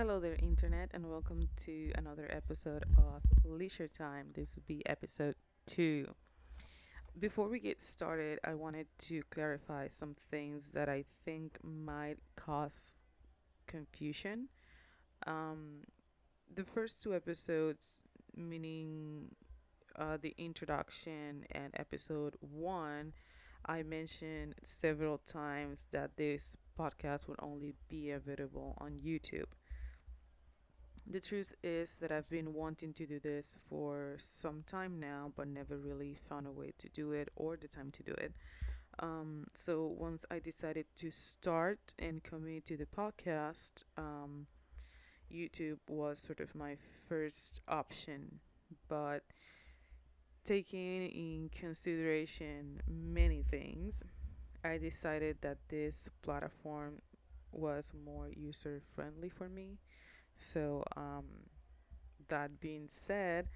Hello there, Internet, and welcome to another episode of Leisure Time. This will be episode two. Before we get started, I wanted to clarify some things that I think might cause confusion. Um, the first two episodes, meaning uh, the introduction and episode one, I mentioned several times that this podcast would only be available on YouTube. The truth is that I've been wanting to do this for some time now, but never really found a way to do it or the time to do it. Um, so once I decided to start and commit to the podcast, um, YouTube was sort of my first option. But taking in consideration many things, I decided that this platform was more user friendly for me so, um, that being said,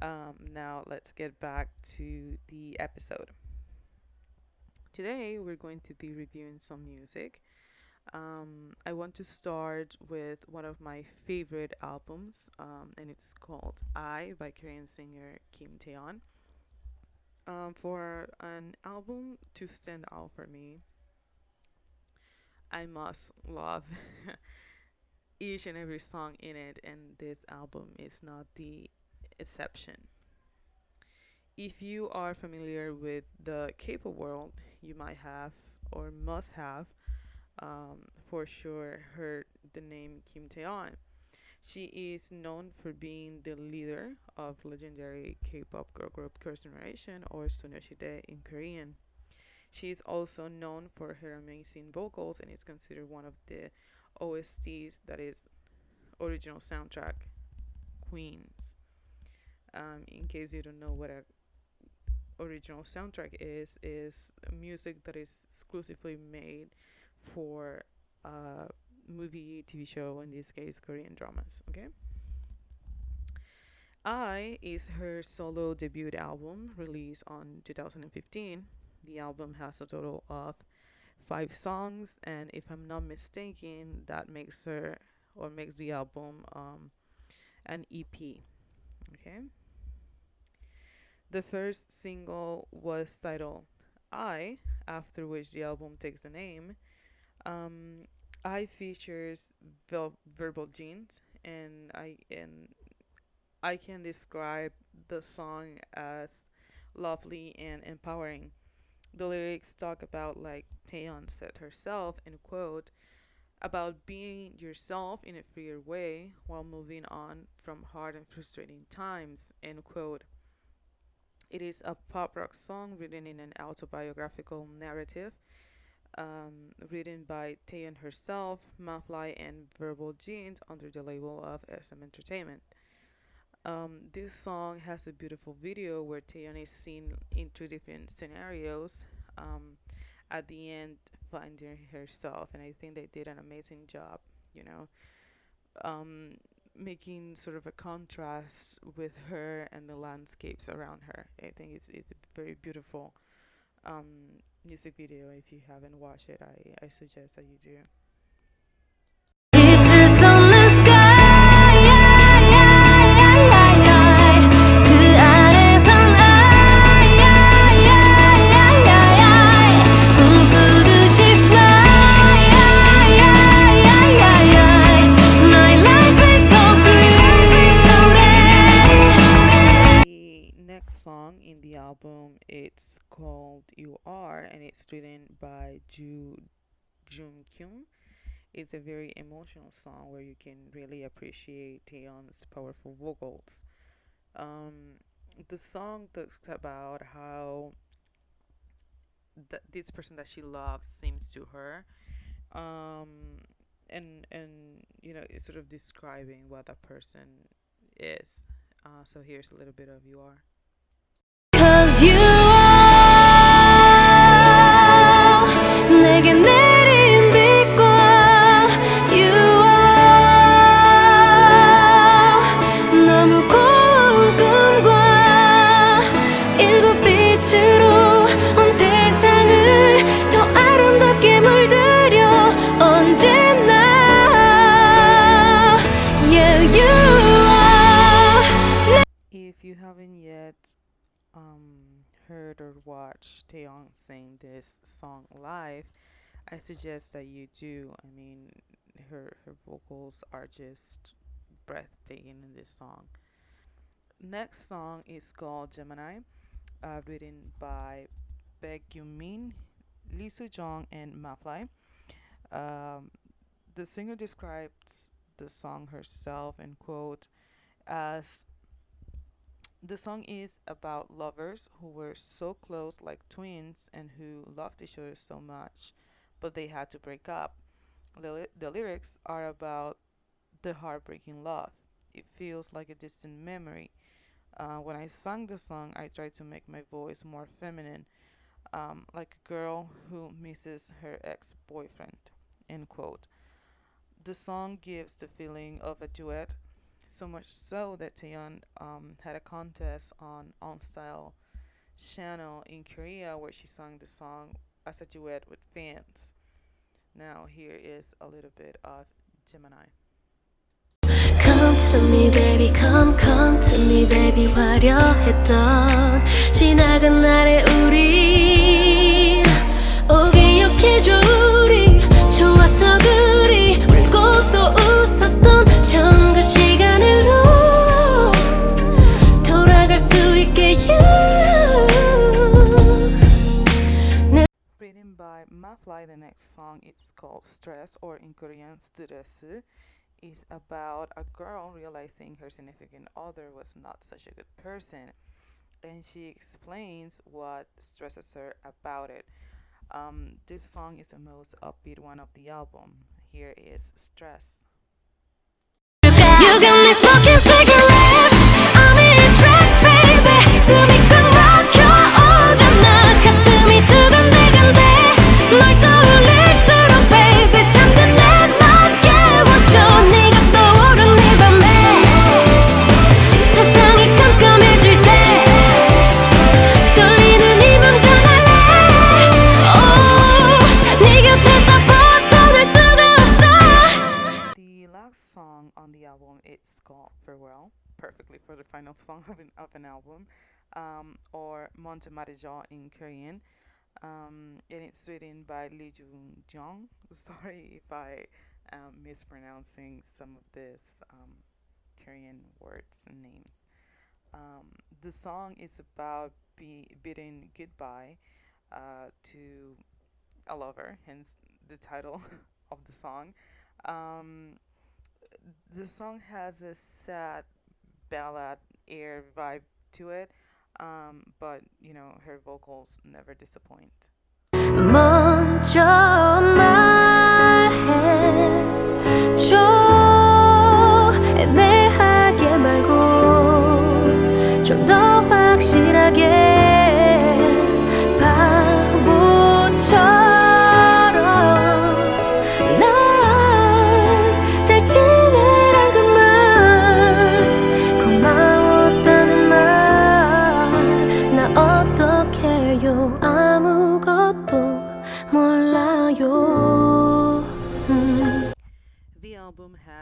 um, now let's get back to the episode. Today, we're going to be reviewing some music. Um, I want to start with one of my favorite albums, um, and it's called I by Korean singer Kim Taeyeon. Um, for an album to stand out for me, I must love each and every song in it, and this album is not the exception. If you are familiar with the K-pop world, you might have or must have um, for sure heard the name Kim Taeyeon. She is known for being the leader of legendary K-pop girl group Girls' Generation or Sonyeo Sidae in Korean. She is also known for her amazing vocals and is considered one of the OSTs, that is original soundtrack queens. Um, in case you don't know what a original soundtrack is, is music that is exclusively made for a movie, TV show, in this case, Korean dramas. Okay. I is her solo debut album released on 2015. The album has a total of five songs, and if I'm not mistaken, that makes her or makes the album um, an EP. Okay. The first single was titled I, after which the album takes the name. Um, I features Verbal Jint, and I and I can describe the song as lovely and empowering. The lyrics talk about, like Taeyeon said herself, in quote, about being yourself in a freer way while moving on from hard and frustrating times, end quote. It is a pop rock song written in an autobiographical narrative, um, written by Taeyeon herself, Mafly, and Verbal Jint under the label of SM Entertainment. Um, this song has a beautiful video where Taeyeon is seen in two different scenarios. Um, at the end, finding herself, and I think they did an amazing job. You know, um, making sort of a contrast with her and the landscapes around her. I think it's it's a very beautiful um, music video. If you haven't watched it, I, I suggest that you do. Ju Jun Kyung. It's a very emotional song where you can really appreciate Taeyeon's powerful vocals. Um, the song talks about how th- this person that she loves seems to her. Um, and and you know, it's sort of describing what that person is. Uh, so here's a little bit of You Are. Heard or watched Taeyeon sing this song live, I suggest that you do. I mean, her her vocals are just breathtaking in this song. Next song is called Gemini, uh, written by Baek Min, Lee Soo Jong, and Mafly. Um, the singer describes the song herself and quote as the song is about lovers who were so close like twins and who loved each other so much but they had to break up. The, the lyrics are about the heartbreaking love. It feels like a distant memory. Uh, when i sang the song i tried to make my voice more feminine um, like a girl who misses her ex-boyfriend end quote. The song gives the feeling of a duet, so much so that Taeyeon um, had a contest on On Style channel in Korea where she sang the song as a duet with fans. Now here is a little bit of Gemini. Come to me baby come come to me baby 화려했던 지나간 날의 우리 by Mafly, the next song it's called Stress or in Korean Stress is about a girl realizing her significant other was not such a good person and she explains what stresses her about it. Um, this song is the most upbeat one of the album. Here is Stress. Final song of an, of an album, um, or Monte Marijo in Korean. Um, and it's written by Lee Jung Jung. Sorry if I am mispronouncing some of this um, Korean words and names. Um, the song is about be, bidding goodbye uh, to a lover, hence the title of the song. Um, the song has a sad ballad air vibe to it, um, but you know her vocals never disappoint.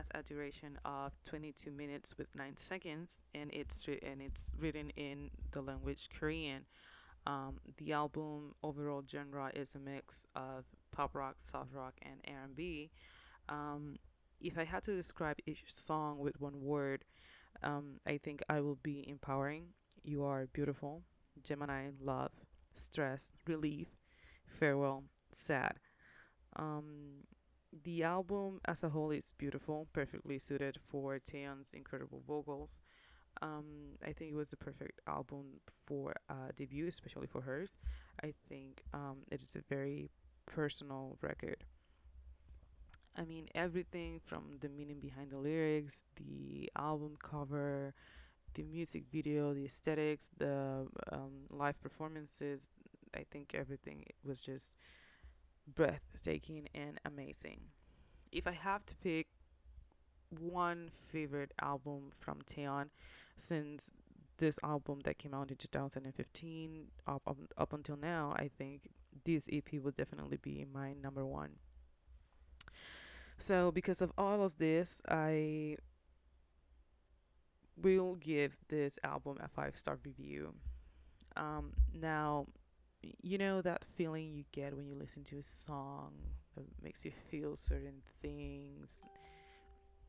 Has a duration of 22 minutes with 9 seconds, and it's and it's written in the language Korean. Um, the album overall genre is a mix of pop rock, soft rock, and R&B. Um, if I had to describe each song with one word, um, I think I will be empowering. You are beautiful. Gemini, love, stress, relief, farewell, sad. Um, the album as a whole is beautiful, perfectly suited for Taeyeon's incredible vocals. Um, I think it was the perfect album for uh, debut, especially for hers. I think um, it is a very personal record. I mean, everything from the meaning behind the lyrics, the album cover, the music video, the aesthetics, the um, live performances. I think everything was just breathtaking and amazing. If I have to pick one favorite album from Taeyeon, since this album that came out in 2015 up, up up until now, I think this EP will definitely be my number one. So because of all of this, I will give this album a five star review. Um, now, you know that feeling you get when you listen to a song that makes you feel certain things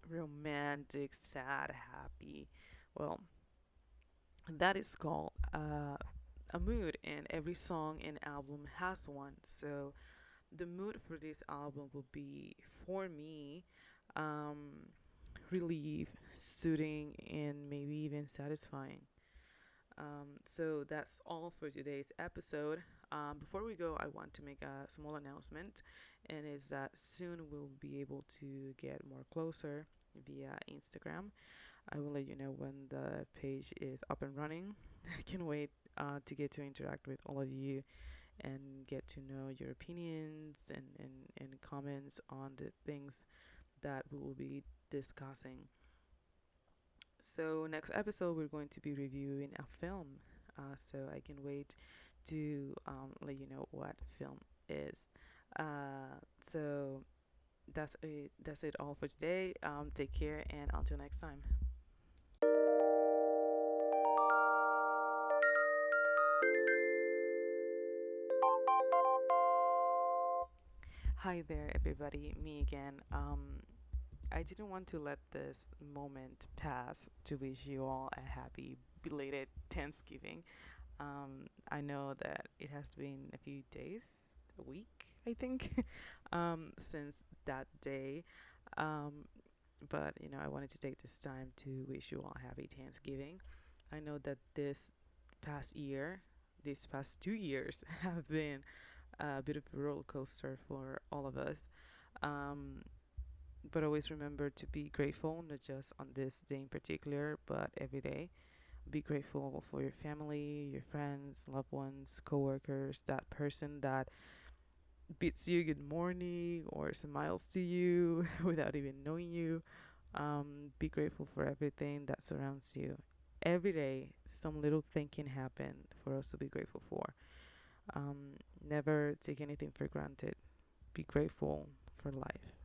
romantic, sad, happy. Well, that is called uh, a mood, and every song and album has one. So, the mood for this album will be for me um, relief, soothing, and maybe even satisfying. Um, so that's all for today's episode. Um, before we go, I want to make a small announcement, and is that soon we'll be able to get more closer via Instagram. I will let you know when the page is up and running. I can wait uh, to get to interact with all of you and get to know your opinions and, and, and comments on the things that we will be discussing. So, next episode, we're going to be reviewing a film. Uh, so, I can wait to um, let you know what film is. Uh, so, that's it. That's it all for today. Um, take care, and until next time. Hi there, everybody. Me again. Um, I didn't want to let this moment pass to wish you all a happy belated Thanksgiving. Um, I know that it has been a few days, a week, I think, um, since that day. Um, but you know, I wanted to take this time to wish you all a happy Thanksgiving. I know that this past year, these past two years, have been a bit of a roller coaster for all of us. Um, but always remember to be grateful, not just on this day in particular, but every day. Be grateful for your family, your friends, loved ones, coworkers, that person that bids you good morning or smiles to you without even knowing you. Um, be grateful for everything that surrounds you. Every day, some little thing can happen for us to be grateful for. Um, never take anything for granted. Be grateful for life.